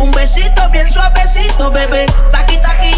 Un besito bien suavecito, bebé. Taqui, taqui.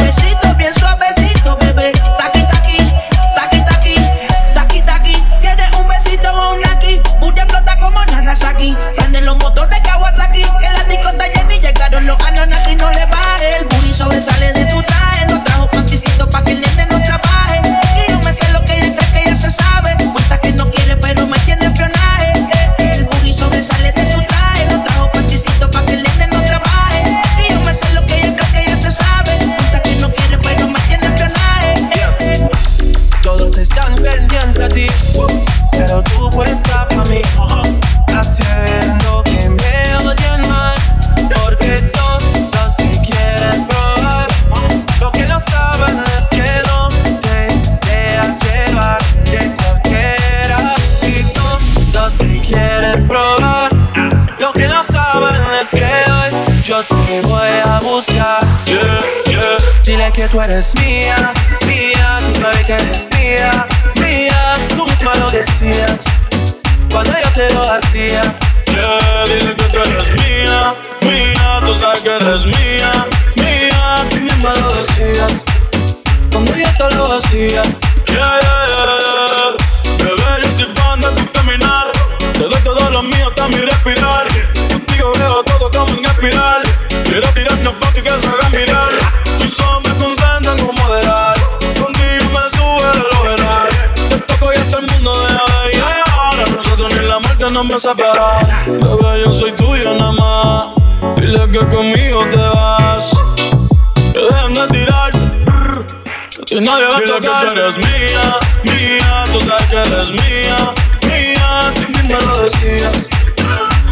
sale de dile que tú eres mía, mía, tú sabes que eres mía, mía, tú misma lo decías cuando yo te lo hacía. Yeah, dile que tú eres mía, mía, tú sabes que eres mía, mía, tú misma lo decías cuando yo te lo hacía. siempre se verá. Bebé, yo soy tuyo nada más. Dile que conmigo te vas. Que dejen de tirarte. Que ti nadie va a tocar. que tú eres mía, mía. Tú sabes que eres mía, mía. Tú misma lo decías.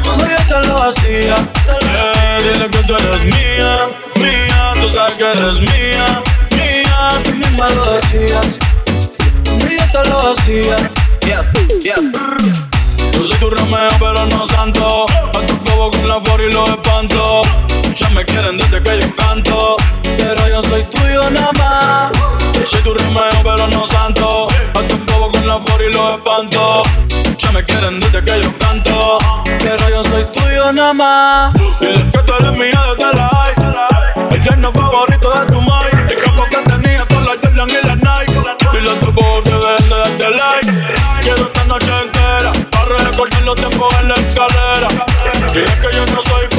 Cuando yo te lo hacía. Yeah, dile que tú eres mía, mía. Tú sabes que eres mía, mía. Tú misma lo decías. Cuando yo te lo hacía. Yeah, yeah. Yo soy tu Romeo, pero no santo. A tu cabo con la for y los espanto. Ya me quieren desde que yo canto. Pero yo soy tuyo nada más. Yo soy tu Romeo, pero no santo. A tu cabo con la for y los espanto. Ya me quieren desde que yo canto. Pero yo soy tuyo nada más. Y es que tú eres mía desde la. El yerno favorito de lo tengo en la escalera. Que yo soy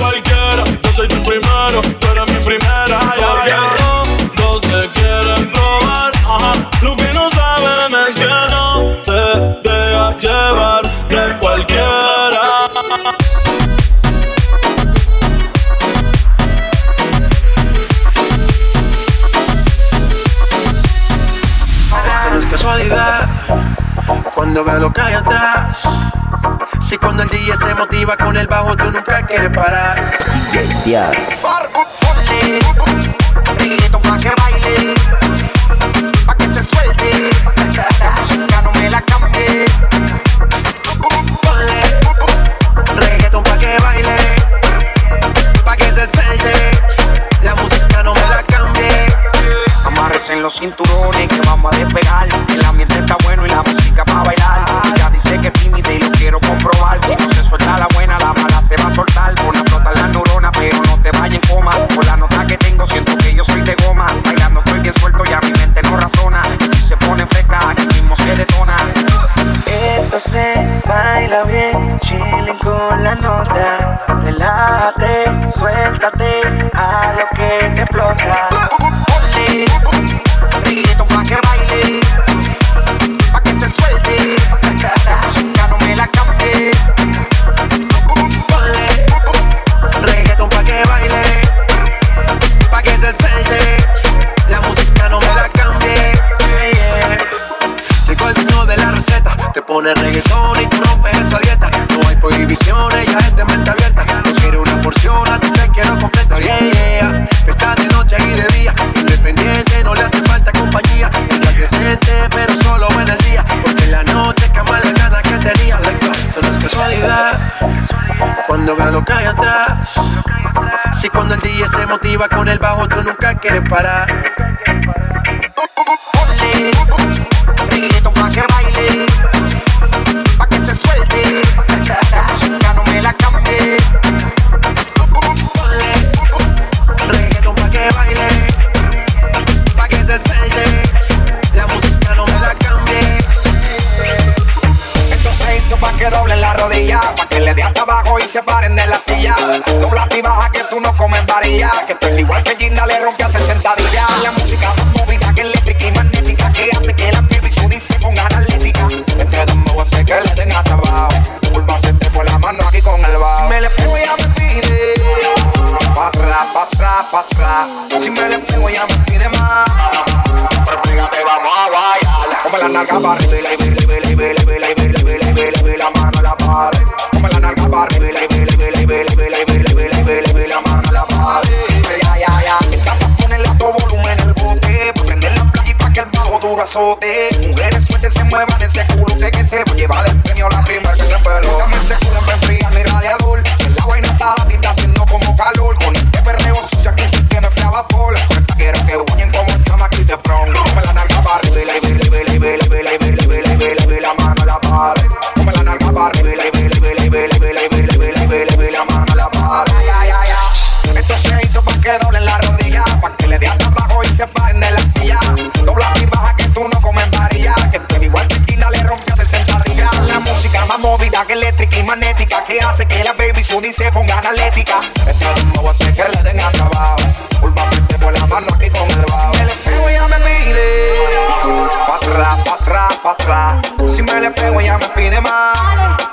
El DJ se motiva con el bajo, tú nunca quieres parar. Yeah. Fargo, ponle, un pa' que baile, pa' que se suelte. La chica no me la cambie. Ponle, reggaeton pa' que baile, pa' que se suelte. La música no me la cambie. Amarres en los cinturones Suéltate a lo que Motiva con el bajo, tú nunca quieres parar. se paren de la silla. Dobla y baja que tú no comes varilla. Que estoy igual que Ginda le rompe a 60 días. La música más movida que eléctrica y magnética. Que hace que la piel y su dice ponga analítica. Entre dos mujeres que le den hasta abajo. Curva se te fue la mano aquí con el bajo. Si me le pego ya me pide. Pa' atrás, pa' atrás, pa' atrás. Si me le pego ya me pide más. Pero pégate, vamos a bailar. Come la nalga para arriba y la mano a la pared azote. Mujeres sueltas se muevan ese culo de que se va a llevar el premio la primera que se pelo. Dame ese culo en mi radiador. La vaina está está haciendo como calor. Con este perreo suya que si tiene fría vapor. Analética. Este ritmo hace que le den hasta abajo, curva se te la mano aquí con el bajo. Si me le pego ella me pide, pa' atrás, pa' atrás, pa' atrás. Si me le pego ella me pide más.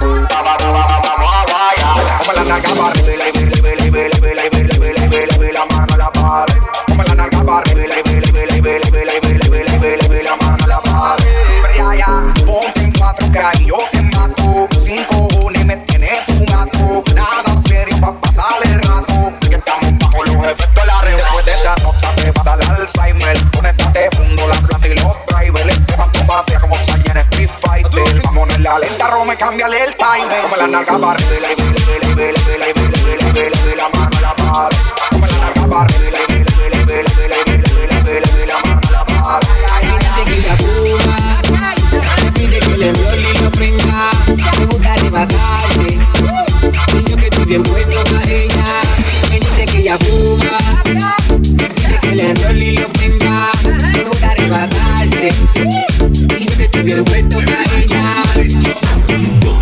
Va, va, va, va, va, vamos la Saiyan Street Fighter. Ponerle la lenta, Rome, cámbiale el timer. Como la nalga para bien puesto para ella.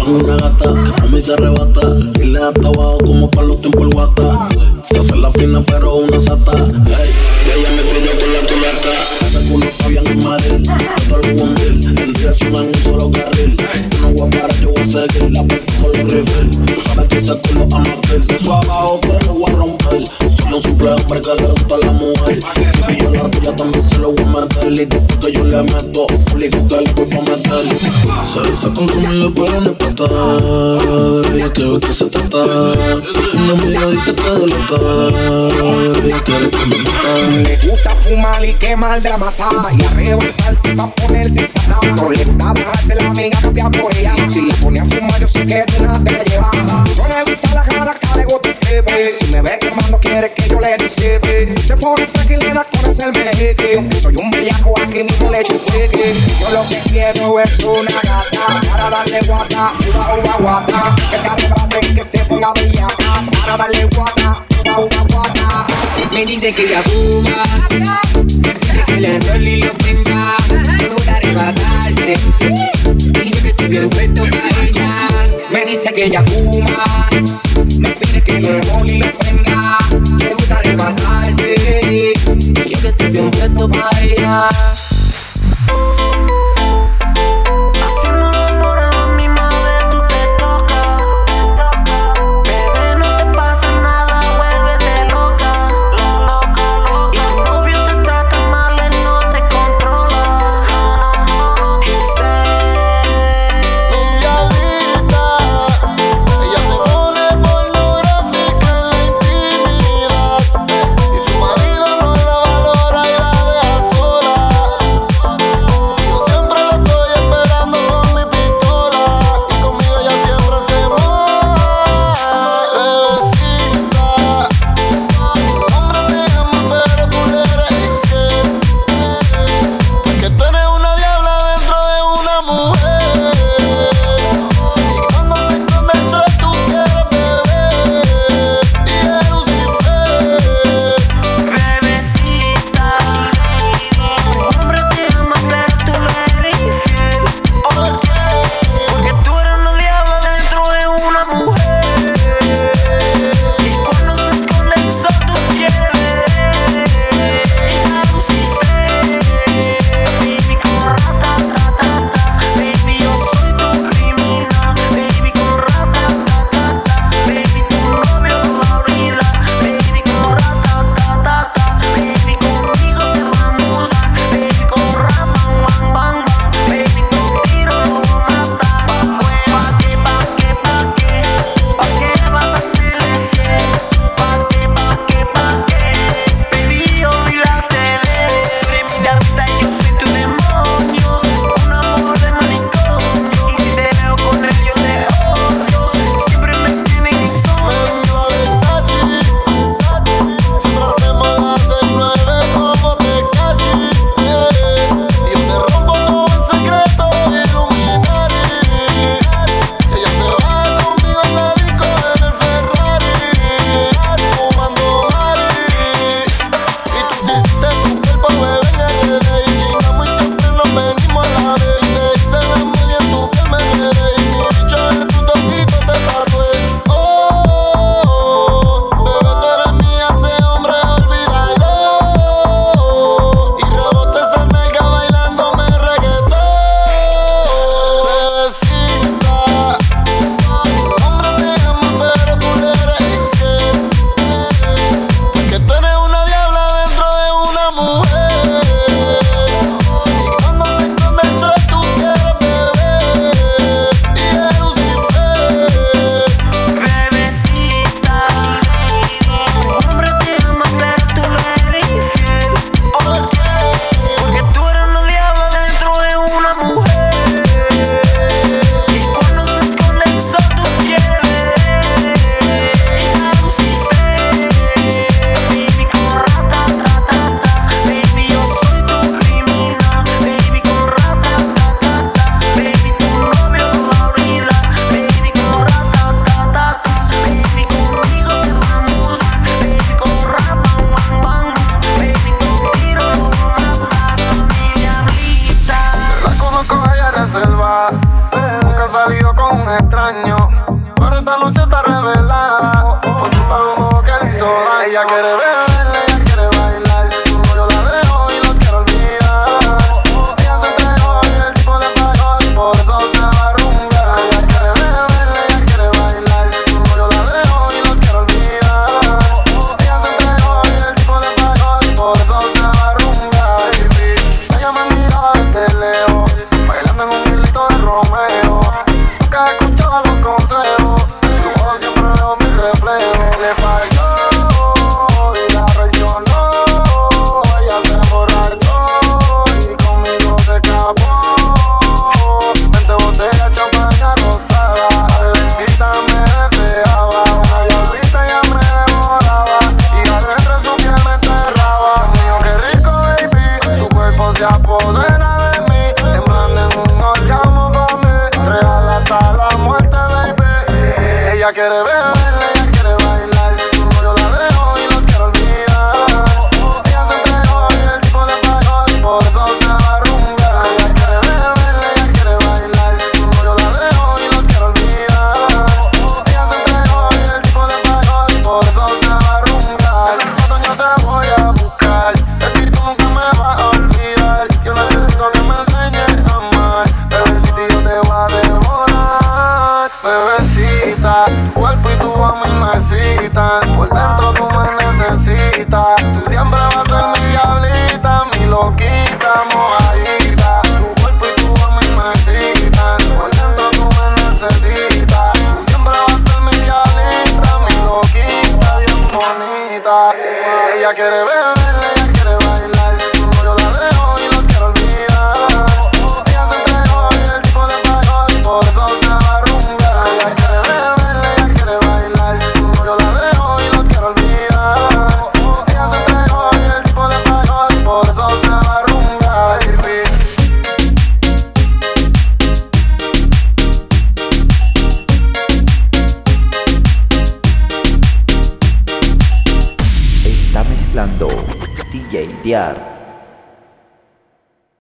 Una gata que a mí se arrebata y le ata abajo como para los tiempos guata. Se hace la fina pero una sata. Ey, y ella me pidió con la culata. Ese culo está bien en Madrid, te lo a hundir. En dirección en un solo carril. Yo no voy a parar, yo voy a seguir la puta con los rifles. Tú sabes que ese culo ama piel. De su abajo te lo voy a romper. Soy un simple hombre que le gusta a la mujer. Y después que yo le meto, obligo que le voy a meter. Se dice con conmigo pero no pata. Ella quiere ver que se trata. Una miradita que delata. Ella quiere que me mata. Le gusta fumar y quemar de la mata Y arrebatarse pa' ponerse sata No le gusta dejarse la amiga cambiar por ella Si la pone a fumar yo sé que de una te la No le gusta la cara, que le gusta el pepe Si me ve quemando quiere que yo le disipe Se pone tranquilidad con Soy un bellaco, aquí mismo le echo Yo lo que quiero es una gata para darle guata, uva, uva, guata. Que se arreglate, que se ponga bellaca para darle guata, uva, uva, guata. Me dice que ella fuma, que le enrolle y lo prenda. Me gusta arrebatarse, y yo que estoy bien puesto para ella. Me dice que ella fuma, me pide que le enrolle y lo prenda. Le gusta arrebatarse, y bien puesto para.